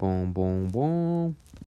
Bon, bon, bon.